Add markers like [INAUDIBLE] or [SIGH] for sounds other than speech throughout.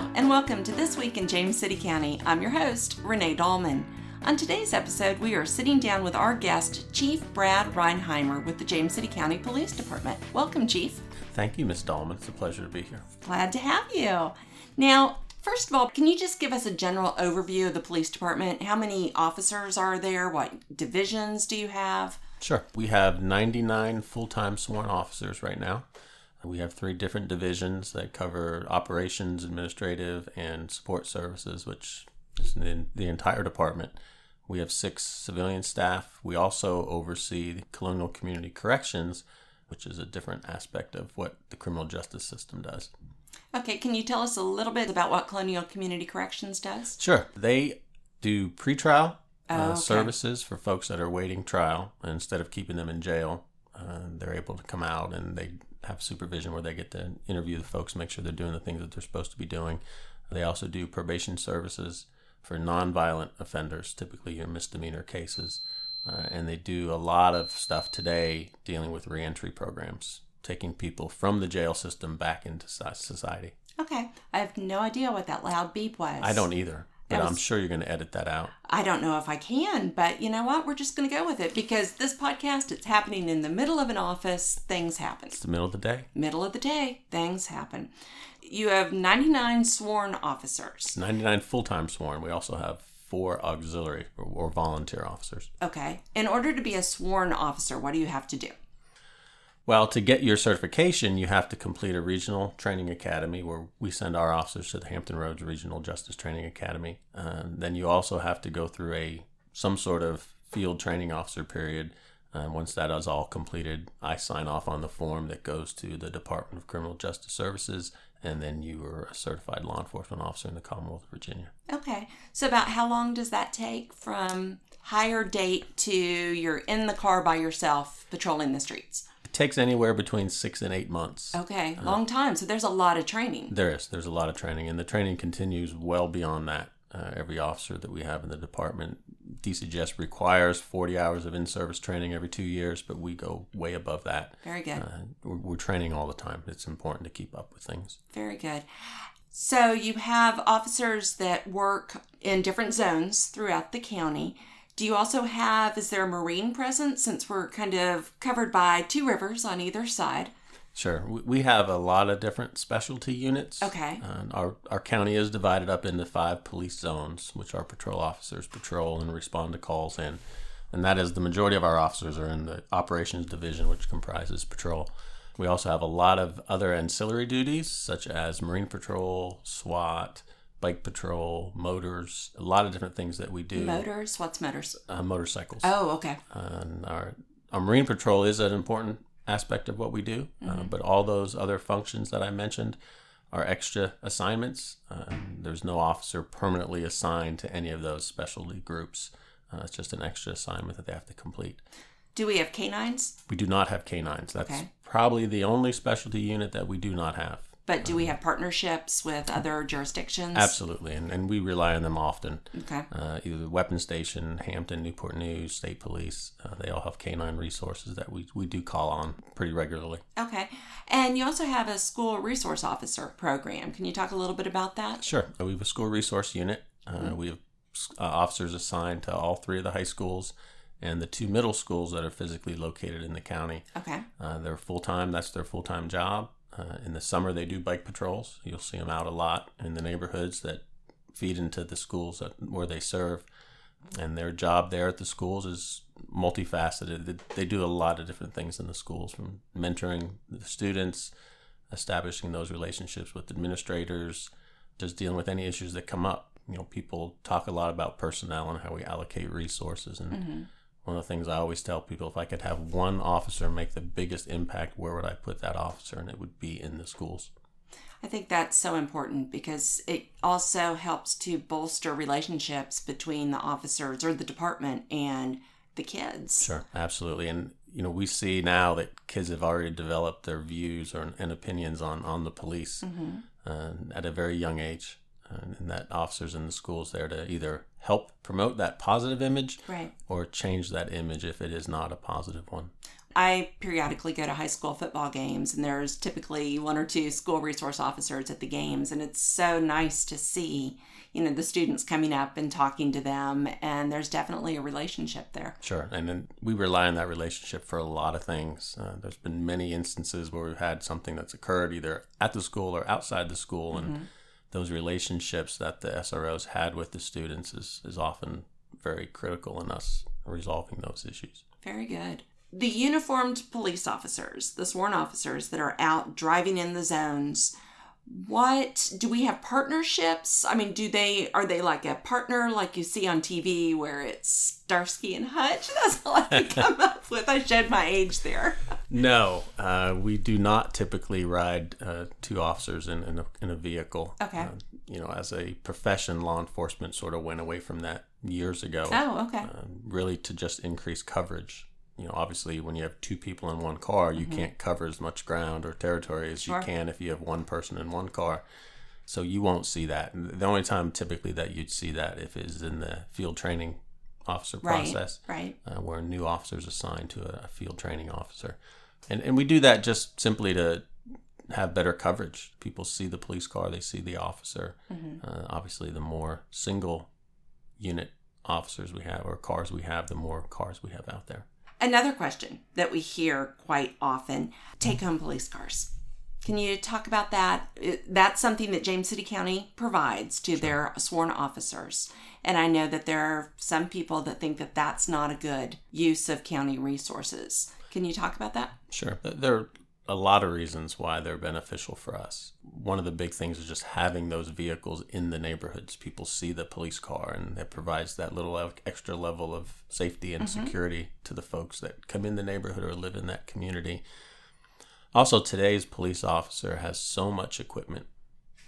Hello, and welcome to This Week in James City County. I'm your host, Renee Dahlman. On today's episode, we are sitting down with our guest, Chief Brad Rinehimer with the James City County Police Department. Welcome, Chief. Thank you, Ms. Dahlman. It's a pleasure to be here. Glad to have you. Now, first of all, can you just give us a general overview of the police department? How many officers are there? What divisions do you have? Sure. We have 99 full time sworn officers right now. We have three different divisions that cover operations, administrative, and support services, which is in the entire department. We have six civilian staff. We also oversee the Colonial Community Corrections, which is a different aspect of what the criminal justice system does. Okay, can you tell us a little bit about what Colonial Community Corrections does? Sure. They do pretrial Oh, uh, okay. services for folks that are waiting trial. And instead of keeping them in jail, uh, they're able to come out and they have supervision where they get to interview the folks, make sure they're doing the things that they're supposed to be doing. They also do probation services for nonviolent offenders, typically your misdemeanor cases. Uh, and they do a lot of stuff today dealing with reentry programs, taking people from the jail system back into society. Okay, I have no idea what that loud beep was. I don't either, but That I'm sure you're going to edit that out. I don't know if I can, but you know what? We're just going to go with it because this podcast it's happening in the middle of an office. Things happen. It's the middle of the day. Middle of the day, things happen. You have 99 sworn officers. 99 full time sworn. We also have four auxiliary or, or volunteer officers. Okay. In order to be a sworn officer, what do you have to do? Well, to get your certification, you have to complete a regional training academy where we send our officers to the Hampton Roads Regional Justice Training Academy. Um, then you also have to go through a some sort of field training officer period. And once that is all completed, I sign off on the form that goes to the Department of Criminal Justice Services, and then you are a certified law enforcement officer in the Commonwealth of Virginia. Okay. So, about how long does that take from hire date to you're in the car by yourself patrolling the streets? Takes anywhere between six and eight months. Okay. Long time. So, there's a lot of training. There is. There's a lot of training, and the training continues well beyond that. Uh, every officer that we have in the department, DCJS requires 40 hours of in-service training every two years, but we go way above that. Very good. Uh, we're, we're training all the time. It's important to keep up with things. Very good. So you have officers that work in different zones throughout the county. Do you also have, is there a marine presence since we're kind of covered by two rivers on either side? Sure. We, have a lot of different specialty units. Okay. And our, our county is divided up into five police zones, which our patrol officers patrol and respond to calls in. And that is the majority of our officers are in the operations division, which comprises patrol. We also have a lot of other ancillary duties, such as marine patrol, SWAT, bike patrol, motors, a lot of different things that we do. Motors? What's motors? uh, motorcycles. Oh, okay. And our, our marine patrol is an important aspect of what we do, uh, but all those other functions that I mentioned are extra assignments. Uh, there's no officer permanently assigned to any of those specialty groups. Uh, it's just an extra assignment that they have to complete. Do we have canines? We do not have canines. That's Okay. probably the only specialty unit that we do not have. But do we have partnerships with other jurisdictions? Absolutely, and, and we rely on them often. Okay. Uh, either the weapons station, Hampton, Newport News, State Police, uh, they all have canine resources that we, we do call on pretty regularly. Okay. And you also have a school resource officer program. Can you talk a little bit about that? Sure. We have a school resource unit. Uh, We have uh, officers assigned to all three of the high schools and the two middle schools that are physically located in the county. Okay. Uh, they're full time. That's their full time job. Uh, in the summer, they do bike patrols. You'll see them out a lot in the neighborhoods that feed into the schools that, where they serve. And their job there at the schools is multifaceted. They- do a lot of different things in the schools, from mentoring the students, establishing those relationships with administrators, just dealing with any issues that come up. You know, people talk a lot about personnel and how we allocate resources. And one of the things I always tell people if I could have one officer make the biggest impact, where would I put that officer? And it would be in the schools. I think that's so important because it also helps to bolster relationships between the officers or the department and the kids. Sure, absolutely. And you know, we see now that kids have already developed their views or and opinions on on the police uh, at a very young age, and, and that officers in the schools there to either help promote that positive image Right. or change that image if it is not a positive one. I periodically go to high school football games, and there's typically one or two school resource officers at the games, and it's so nice to see, you know, the students coming up and talking to them, and there's definitely a relationship there. Sure, and then we rely on that relationship for a lot of things. Uh, there's been many instances where we've had something that's occurred either at the school or outside the school, and mm-hmm. Those relationships that the SROs had with the students is, is often very critical in us resolving those issues. Very good the uniformed police officers, the sworn officers that are out driving in the zones, what do we have partnerships? I mean, do they are they like a partner like you see on TV where it's Starsky and Hutch? [LAUGHS] That's all I can [LAUGHS] come up with. I shed my age there. No, uh, we do not typically ride uh, two officers in in a, in a vehicle. Okay. Uh, you know, as a profession, law enforcement sort of went away from that years ago. Oh, okay. Um, really, to just increase coverage you know, obviously when you have two people in one car, you mm-hmm. can't cover as much ground or territory as sure. you can if you have one person in one car. So you won't see that. The only time typically that you'd see that if is in the field training officer process, right? right. Uh, where a new officer is assigned to a, a field training officer, and and we do that just simply to have better coverage. People see the police car, they see the officer. Mm-hmm. Uh, obviously, the more single unit officers we have or cars we have, the more cars we have out there. Another question that we hear quite often take home police cars. Can you talk about that? That's something that James City County provides to sure. their sworn officers. And I know that there are some people that think that that's not a good use of county resources. Can you talk about that? Sure. There are a lot of reasons why they're beneficial for us. One of the big things is just having those vehicles in the neighborhoods. People see the police car, and it provides that little extra level of safety and mm-hmm. security to the folks that come in the neighborhood or live in that community. Also, today's police officer has so much equipment.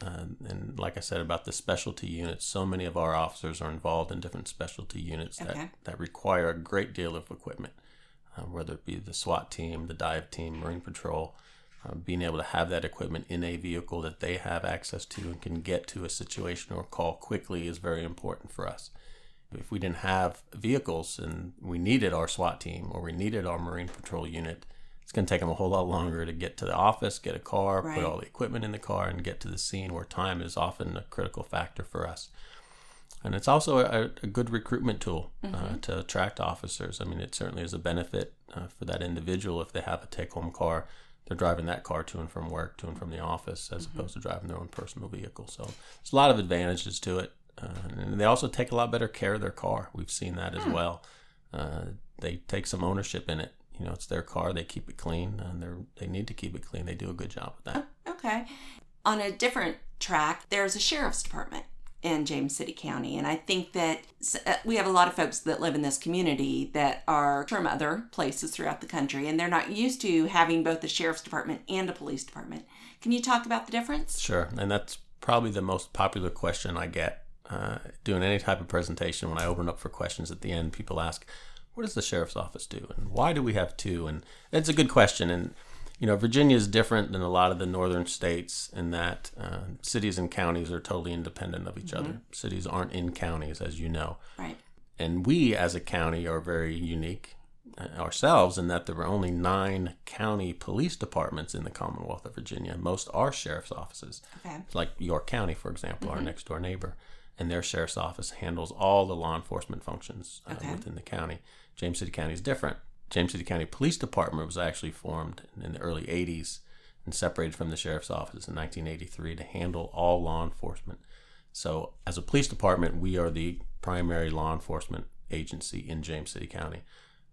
Uh, and like I said about the specialty units, so many of our officers are involved in different specialty units okay. that, that require a great deal of equipment uh, whether it be the SWAT team, the dive team, Marine Patrol, uh, being able to have that equipment in a vehicle that they have access to and can get to a situation or call quickly is very important for us. If we didn't have vehicles and we needed our SWAT team or we needed our Marine Patrol unit, it's going to take them a whole lot longer to get to the office, get a car, right. put all the equipment in the car, and get to the scene where time is often a critical factor for us and it's also a, a good recruitment tool uh, mm-hmm. uh, to attract officers. I mean, it certainly is a benefit uh, for that individual if they have a take-home car. They're driving that car to and from work, to and from the office, as mm-hmm. opposed to driving their own personal vehicle. So there's a lot of advantages to it, uh, and they also take a lot better care of their car. We've seen that as hmm. well. Uh, they take some ownership in it. You know, it's their car. They keep it clean, and they they need to keep it clean. They do a good job with that. Okay. On a different track, there's a sheriff's department in James City County. And I think that uh, we have a lot of folks that live in this community that are from other places throughout the country, and they're not used to having both the sheriff's department and a police department. Can you talk about the difference? Sure. And that's probably the most popular question I get uh, doing any type of presentation. When I open up for questions at the end, people ask, What does the sheriff's office do? And why do we have two? And it's a good question. And you know, Virginia is different than a lot of the northern states in that uh, cities and counties are totally independent of each mm-hmm. other. Cities aren't in counties, as you know. Right. And we, as a county, are very unique uh, ourselves in that there are only nine county police departments in the Commonwealth of Virginia. Most are sheriff's offices. Okay. Like York County, for example, mm-hmm. our next door neighbor, and their sheriff's office handles all the law enforcement functions uh, okay. within the county. James City County is different. James City County Police Department was actually formed in the early 80s and separated from the sheriff's office in 1983 to handle all law enforcement. So, as a police department, we are the primary law enforcement agency in James City County.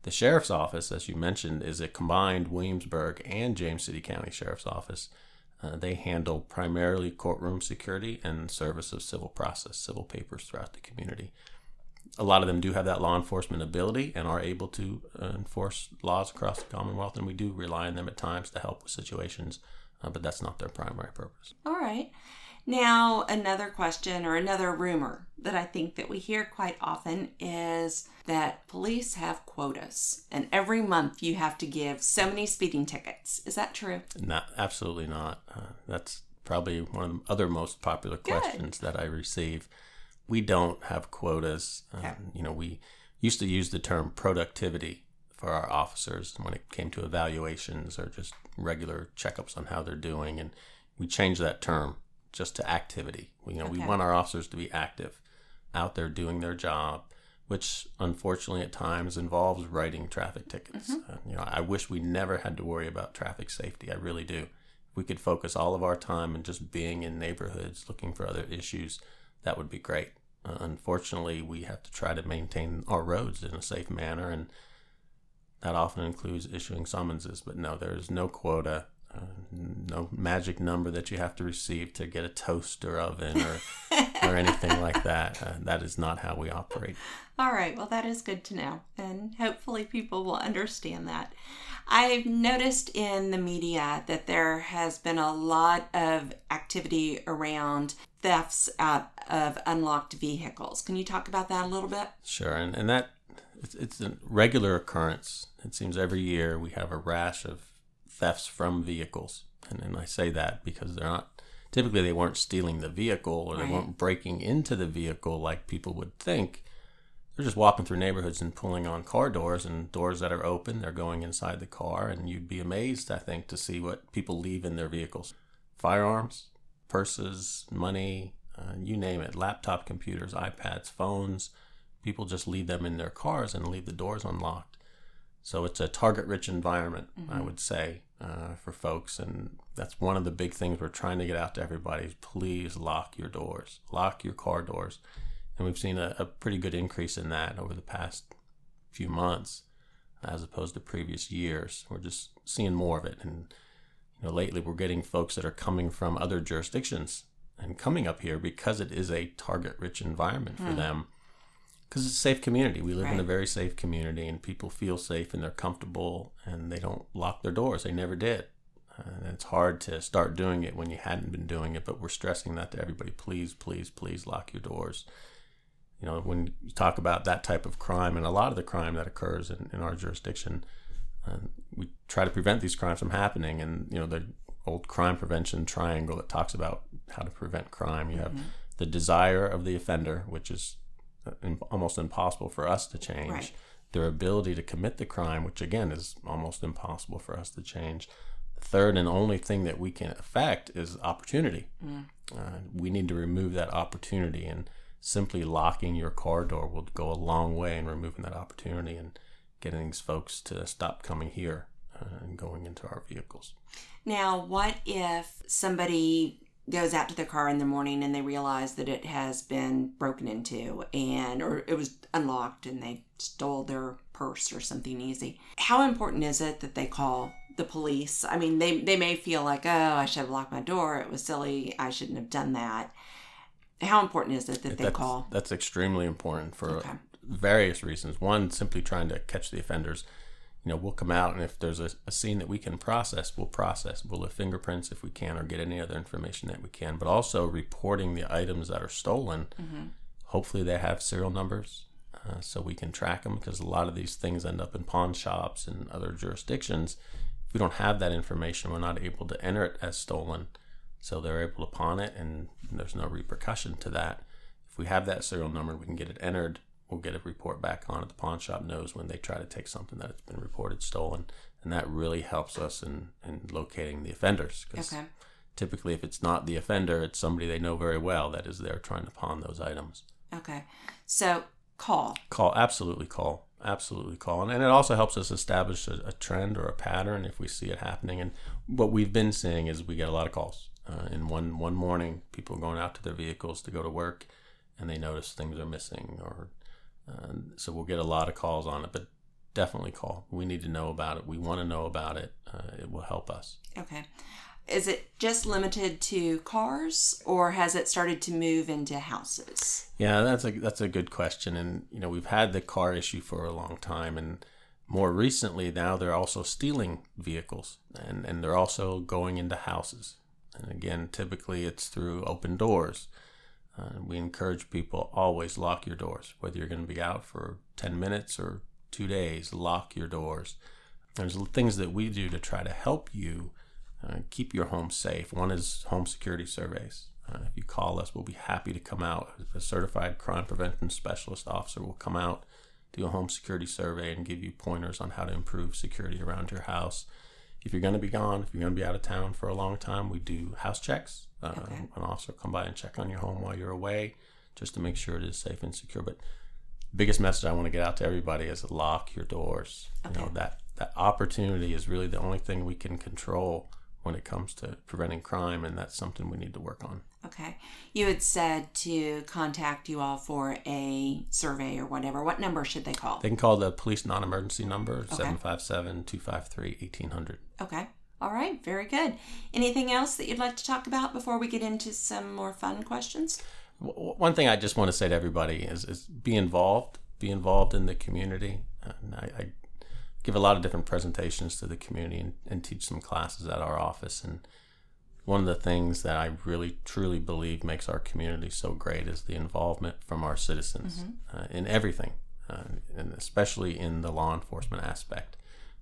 The sheriff's office, as you mentioned, is a combined Williamsburg and James City County Sheriff's Office. Uh, they handle primarily courtroom security and service of civil process, civil papers throughout the community a lot of them do have that law enforcement ability and are able to uh, enforce laws across the Commonwealth, and we do rely on them at times to help with situations, uh, but that's not their primary purpose. All right. Now, another question or another rumor that I think that we hear quite often is that police have quotas, and every month you have to give so many speeding tickets. Is that true? Not absolutely not. Uh, that's probably one of the other most popular Good. questions that I receive we don't have quotas. Um, You know, we used to use the term productivity for our officers when it came to evaluations or just regular checkups on how they're doing. And we changed that term just to activity. We, you know, we want our officers to be active, out there doing their job, which unfortunately at times involves writing traffic tickets. Uh, you know, I wish we never had to worry about traffic safety. I really do. If we could focus all of our time in just being in neighborhoods looking for other issues, that would be great. Uh, unfortunately, we have to try to maintain our roads in a safe manner, and that often includes issuing summonses. But no, there's no quota, uh, no magic number that you have to receive to get a toaster oven or [LAUGHS] or anything like that. Uh, that is not how we operate. All right, well, that is good to know. And hopefully, people will understand that. I've noticed in the media that there has been a lot of activity around thefts out of unlocked vehicles. Can you talk about that a little bit? Sure, and, and that it's, it's a regular occurrence. It seems every year we have a rash of thefts from vehicles, and, and I say that because they're not typically they weren't stealing the vehicle or they Right. weren't breaking into the vehicle like people would think. They're just walking through neighborhoods and pulling on car doors and doors that are open. They're going inside the car, and you'd be amazed, I think, to see what people leave in their vehicles: firearms, purses, money, uh, you name it, laptop computers, iPads, phones. People just leave them in their cars and leave the doors unlocked. So it's a target-rich environment, I would say, uh, for folks, and that's one of the big things we're trying to get out to everybody: is please lock your doors, lock your car doors, and we've seen a, a pretty good increase in that over the past few months, as opposed to previous years. We're just seeing more of it, and you know, lately we're getting folks that are coming from other jurisdictions and coming up here because it is a target-rich environment for hmm. them because it's a safe community. We live in a very safe community, and people feel safe and they're comfortable, and they don't lock their doors. They never did. And it's hard to start doing it when you hadn't been doing it, but we're stressing that to everybody. Please, please, please lock your doors. You know, when you talk about that type of crime, and a lot of the crime that occurs in, in our jurisdiction, uh, we try to prevent these crimes from happening. And, you know, the old crime prevention triangle that talks about how to prevent crime, you have the desire of the offender, which is uh, almost impossible for us to change. Right. Their ability to commit the crime, which again is almost impossible for us to change. The third and only thing that we can affect is opportunity. Uh, we need to remove that opportunity, and simply locking your car door will go a long way in removing that opportunity and getting these folks to stop coming here uh, and going into our vehicles. Now, what if somebody goes out to their car in the morning and they realize that it has been broken into and or it was unlocked and they stole their purse or something easy? How important is it that they call the police? I mean, they they may feel like, "Oh, I should have locked my door. It was silly. I shouldn't have done that." How important is it that they that's, call? That's extremely important for Okay. Various reasons. One, simply trying to catch the offenders. You know, we'll come out, and if there's a, a scene that we can process, we'll process. We'll lift fingerprints if we can, or get any other information that we can. But also reporting the items that are stolen. Hopefully, they have serial numbers, uh, so we can track them. Because a lot of these things end up in pawn shops and other jurisdictions. If we don't have that information, we're not able to enter it as stolen. So they're able to pawn it, and there's no repercussion to that. If we have that serial number, we can get it entered. We'll get a report back on it. The pawn shop knows when they try to take something that it's been reported stolen, and that really helps us in, in locating the offenders. 'cause Okay. typically, if it's not the offender, it's somebody they know very well that is there trying to pawn those items. Okay. So, call. Call, absolutely call, absolutely call, and, and it also helps us establish a, a trend or a pattern if we see it happening. And what we've been seeing is we get a lot of calls. Uh, in one one morning, people are going out to their vehicles to go to work, and they notice things are missing, or uh, so we'll get a lot of calls on it. But definitely call. We need to know about it. We want to know about it. Uh, it will help us. Okay. Is it just limited to cars or has it started to move into houses? Yeah, that's a that's a good question, and you know we've had the car issue for a long time, and more recently now they're also stealing vehicles, and and they're also going into houses, and again typically it's through open doors. Uh, we encourage people always lock your doors, whether you're going to be out for ten minutes or two days. Lock your doors. There's things that we do to try to help you uh, keep your home safe. One is home security surveys. Uh, if you call us, we'll be happy to come out. A certified crime prevention specialist officer will come out do a home security survey and give you pointers on how to improve security around your house. If you're going to be gone, if you're going to be out of town for a long time, we do house checks. Um, okay. An officer come by and check on your home while you're away, just to make sure it is safe and secure. But biggest message I want to get out to everybody is lock your doors. You know that that opportunity is really the only thing we can control when it comes to preventing crime, and that's something we need to work on. Okay. You had said to contact you all for a survey or whatever. What number should they call? They can call the police non-emergency number 757-253-1800. Okay. All right. Very good. Anything else that you'd like to talk about before we get into some more fun questions? W- One thing I just want to say to everybody is, is be involved. Be involved in the community. And I, I give a lot of different presentations to the community and, and teach some classes at our office. And one of the things that I really truly believe makes our community so great is the involvement from our citizens uh, in everything, uh, and especially in the law enforcement aspect.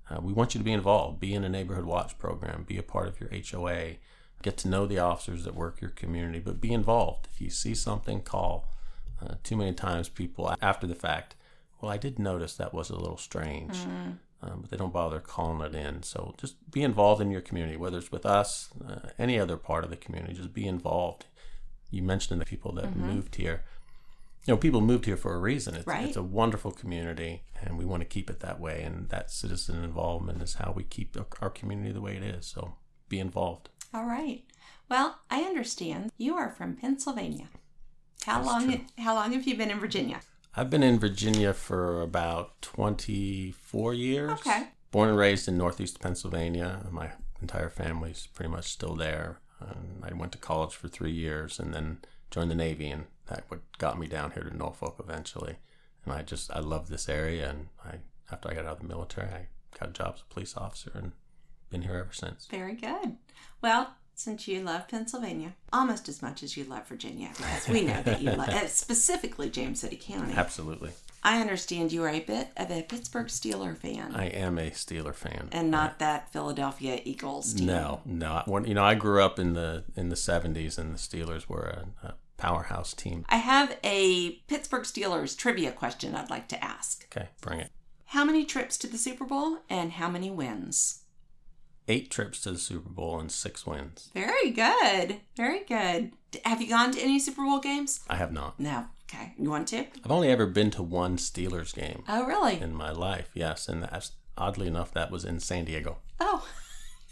Uh, we want you to be involved. Be in a neighborhood watch program. Be a part of your HOA. Get to know the officers that work your community, but be involved. If you see something, call. Uh, too many times, people after the fact, well, I did notice that was a little strange, um, but they don't bother calling it in. So just be involved in your community, whether it's with us, uh, any other part of the community. Just be involved. You mentioned the people that moved here. You know, people moved here for a reason. It's, Right. it's a wonderful community, and we want to keep it that way. And that citizen involvement is how we keep our- our community the way it is. So be involved. All right. Well, I understand you are from Pennsylvania. How That's long true. [LAUGHS] how long have you been in Virginia? I've been in Virginia for about 24 years. Okay. Born and raised in Northeast Pennsylvania. My entire family's pretty much still there. Um, I went to college for three years and then joined the Navy, and that what got me down here to Norfolk eventually. And I just I love this area, and I after I got out of the military, I got a job as a police officer and been here ever since. Very good. Well, since you love Pennsylvania almost as much as you love Virginia, because we know that you love uh, [LAUGHS] specifically James City County. Absolutely, I understand you are a bit of a Pittsburgh Steeler fan I am a Steeler fan. and not that Philadelphia Eagles team. No, no. When, you know, I grew up in the in the '70s, and the Steelers were a, a powerhouse team. I have a Pittsburgh Steelers trivia question I'd like to ask. Okay, bring it. How many trips to the Super Bowl and how many wins? Eight trips to the Super Bowl and six wins. Very good. Very good. Have you gone to any Super Bowl games? I have not. No. Okay. You want to? I've only ever been to one Steelers game Oh, really? in my life. Yes, and that's oddly enough, that was in San Diego Oh,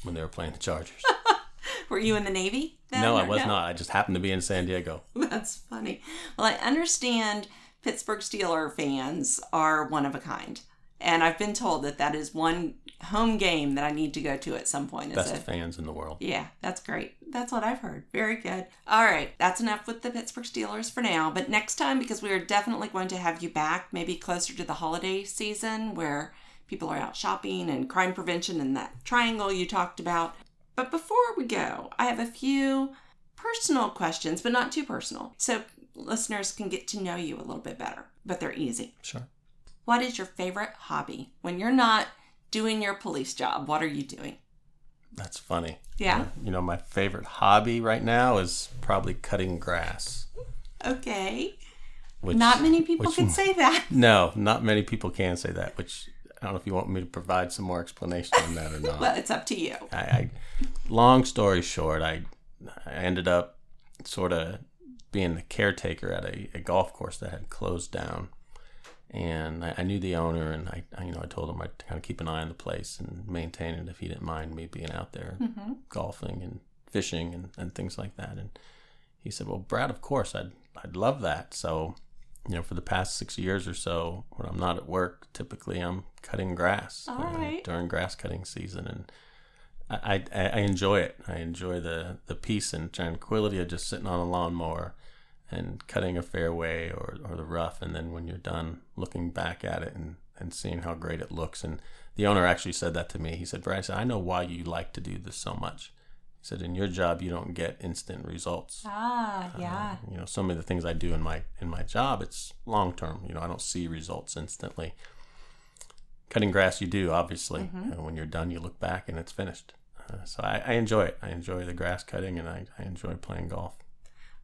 when they were playing the Chargers. [LAUGHS] were you in the Navy? then, no, I was not. I just happened to be in San Diego. [LAUGHS] That's funny. Well, I understand Pittsburgh Steeler fans are one of a kind. And I've been told that that is one home game that I need to go to at some point. Is Best it? fans in the world. Yeah, that's great. That's what I've heard. Very good. All right, that's enough with the Pittsburgh Steelers for now. But next time, because we are definitely going to have you back, maybe closer to the holiday season where people are out shopping and crime prevention and that triangle you talked about. But before we go, I have a few personal questions, but not too personal, so listeners can get to know you a little bit better. But they're easy. Sure. What is your favorite hobby? When you're not doing your police job, what are you doing? That's funny. Yeah. You know, my favorite hobby right now is probably cutting grass. Okay. Which, Not many people which- can say that. [LAUGHS] No, not many people can say that. Which I don't know if you want me to provide some more explanation on that or [LAUGHS] not. Well, it's up to you. I, I long story short, I I ended up sort of being the caretaker at a, a golf course that had closed down, and I, I knew the owner, and I, I you know I told him I'd kind of keep an eye on the place and maintain it if he didn't mind me being out there golfing and fishing and, and things like that. And he said, "Well, Brad, of course, I'd I'd love that." So. You know, for the past six years or so, when I'm not at work, typically I'm cutting grass uh, right. during grass cutting season, and I, I, I enjoy it. I enjoy the, the peace and tranquility of just sitting on a lawnmower and cutting a fairway or, or the rough. And then when you're done, looking back at it and, and seeing how great it looks. And the owner actually said that to me. He said, Brad, I, know why you like to do this so much. He said, in your job, you don't get instant results. Ah, yeah. You know, some of the things I do in my in my job, it's long term. You know, I don't see results instantly. Cutting grass, you do obviously. And when you're done, you look back and it's finished. Uh, so I, I enjoy it. I enjoy the grass cutting, and I, I enjoy playing golf.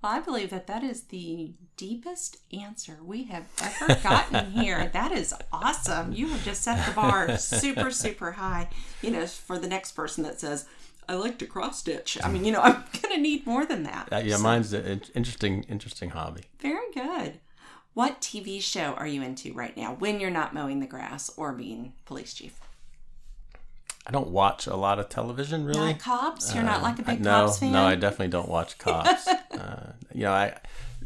Well, I believe that that is the deepest answer we have ever gotten here. [LAUGHS] That is awesome. You have just set the bar super, super high. You know, for the next person that says, I like to cross stitch. I mean, you know, I'm [LAUGHS] going to need more than that. Uh, yeah, So, mine's an interesting, interesting hobby. very good. What TV show are you into right now when you're not mowing the grass or being police chief? I don't watch a lot of television really. Not cops? You're not like a I- big no, cops fan? no, I definitely don't watch [LAUGHS] cops. uh, you know, I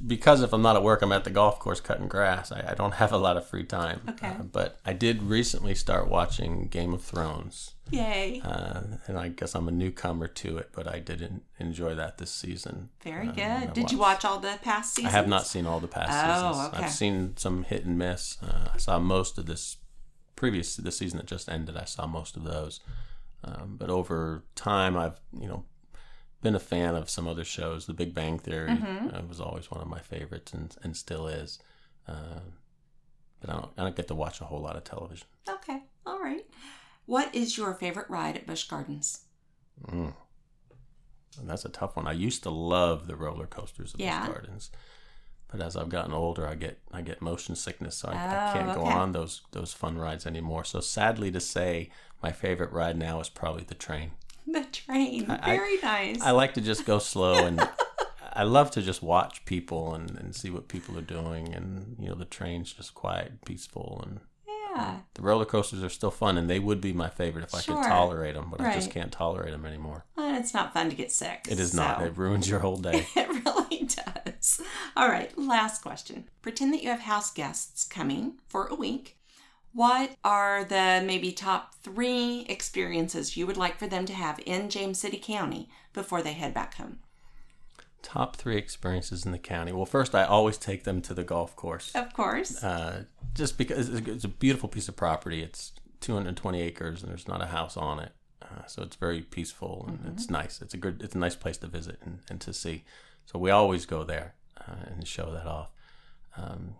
because if I'm not at work, I'm at the golf course cutting grass. I, I don't have a lot of free time. Okay. Uh, but I did recently start watching Game of Thrones, Yay. uh, and I guess I'm a newcomer to it, but I did en- enjoy that this season. Very Uh, good. I Did you watch all the past seasons? I have not seen all the past Oh, seasons. okay. I've seen some hit and miss. Uh, I saw most of this previous the season that just ended. I saw most of those, um, but over time, I've you know been a fan of some other shows. The Big Bang Theory Mm-hmm. uh, was always one of my favorites, and and still is. Uh, but I don't I don't get to watch a whole lot of television. Okay. All right. What is your favorite ride at Busch Gardens? Mm. And that's a tough one. I used to love the roller coasters at Yeah. those gardens, but as I've gotten older, I get I get motion sickness, so I, I Oh, can't go oh, on those those fun rides anymore. So sadly to say, my favorite ride now is probably the train. [LAUGHS] The train. I- I- Very nice. I like to just go slow and. [LAUGHS] I love to just watch people and, and see what people are doing, and you know the train's just quiet, and peaceful, and yeah. the roller coasters are still fun, and they would be my favorite if I could tolerate them, but I just can't tolerate them anymore. Well, it's not fun to get sick. It is not. It ruins your whole day. [LAUGHS] It really. All right, last question. Pretend that you have house guests coming for a week. What are the maybe top three experiences you would like for them to have in James City County before they head back home? Top three experiences in the county. Well, first, I always take them to the golf course, Of course. uh, just because it's a beautiful piece of property. It's 220 acres, and there's not a house on it, uh, so it's very peaceful and it's nice. It's a good, it's a nice place to visit and, and to see. So we always go there uh, and show that off. Um,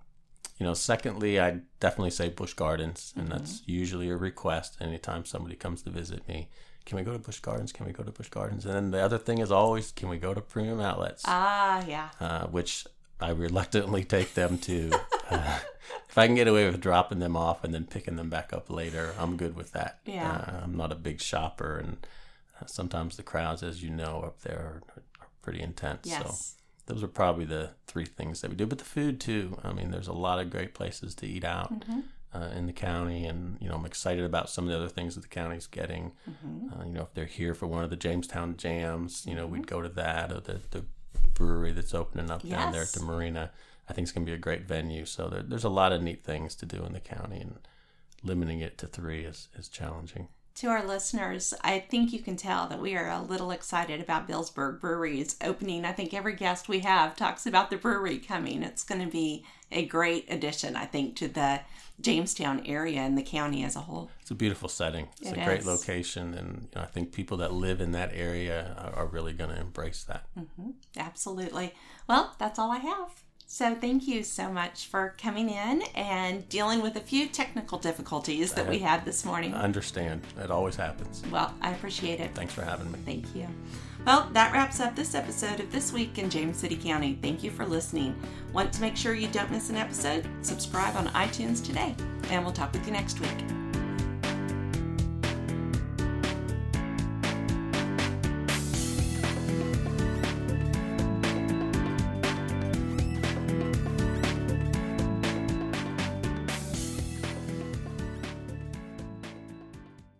you know, secondly, I definitely say Busch Gardens, and that's usually a request anytime somebody comes to visit me. Can we go to Busch Gardens? Can we go to Busch Gardens? And then the other thing is always, can we go to Premium Outlets? Ah, yeah. uh, which I reluctantly take them to. Uh, [LAUGHS] if I can get away with dropping them off and then picking them back up later, I'm good with that. Yeah. Uh, I'm not a big shopper, and uh, sometimes the crowds, as you know, up there are, are pretty intense. So Yes. Those are probably the three things that we do. But the food too. I mean, there's a lot of great places to eat out. Mm-hmm. Uh, in the county, and you know, I'm excited about some of the other things that the county's getting. Mm-hmm. Uh, you know, if they're here for one of the Jamestown jams, you know, we'd go to that or the, the brewery that's opening up down there at the marina. I think it's going to be a great venue. So there, there's a lot of neat things to do in the county, and limiting it to three is, is challenging. To our listeners, I think you can tell that we are a little excited about Billsburg Brewery's opening. I think every guest we have talks about the brewery coming. It's going to be a great addition, I think, to the Jamestown area and the county as a whole. It's a beautiful setting. It's It a great location, and you know, I think people that live in that area are, are really going to embrace that. Mm-hmm. Absolutely. Well, that's all I have. So thank you so much for coming in and dealing with a few technical difficulties that we had this morning. I understand. It always happens. Well, I appreciate it. Thanks for having me. Thank you. Well, that wraps up this episode of This Week in James City County. Thank you for listening. Want to make sure you don't miss an episode? Subscribe on iTunes today, and we'll talk with you next week.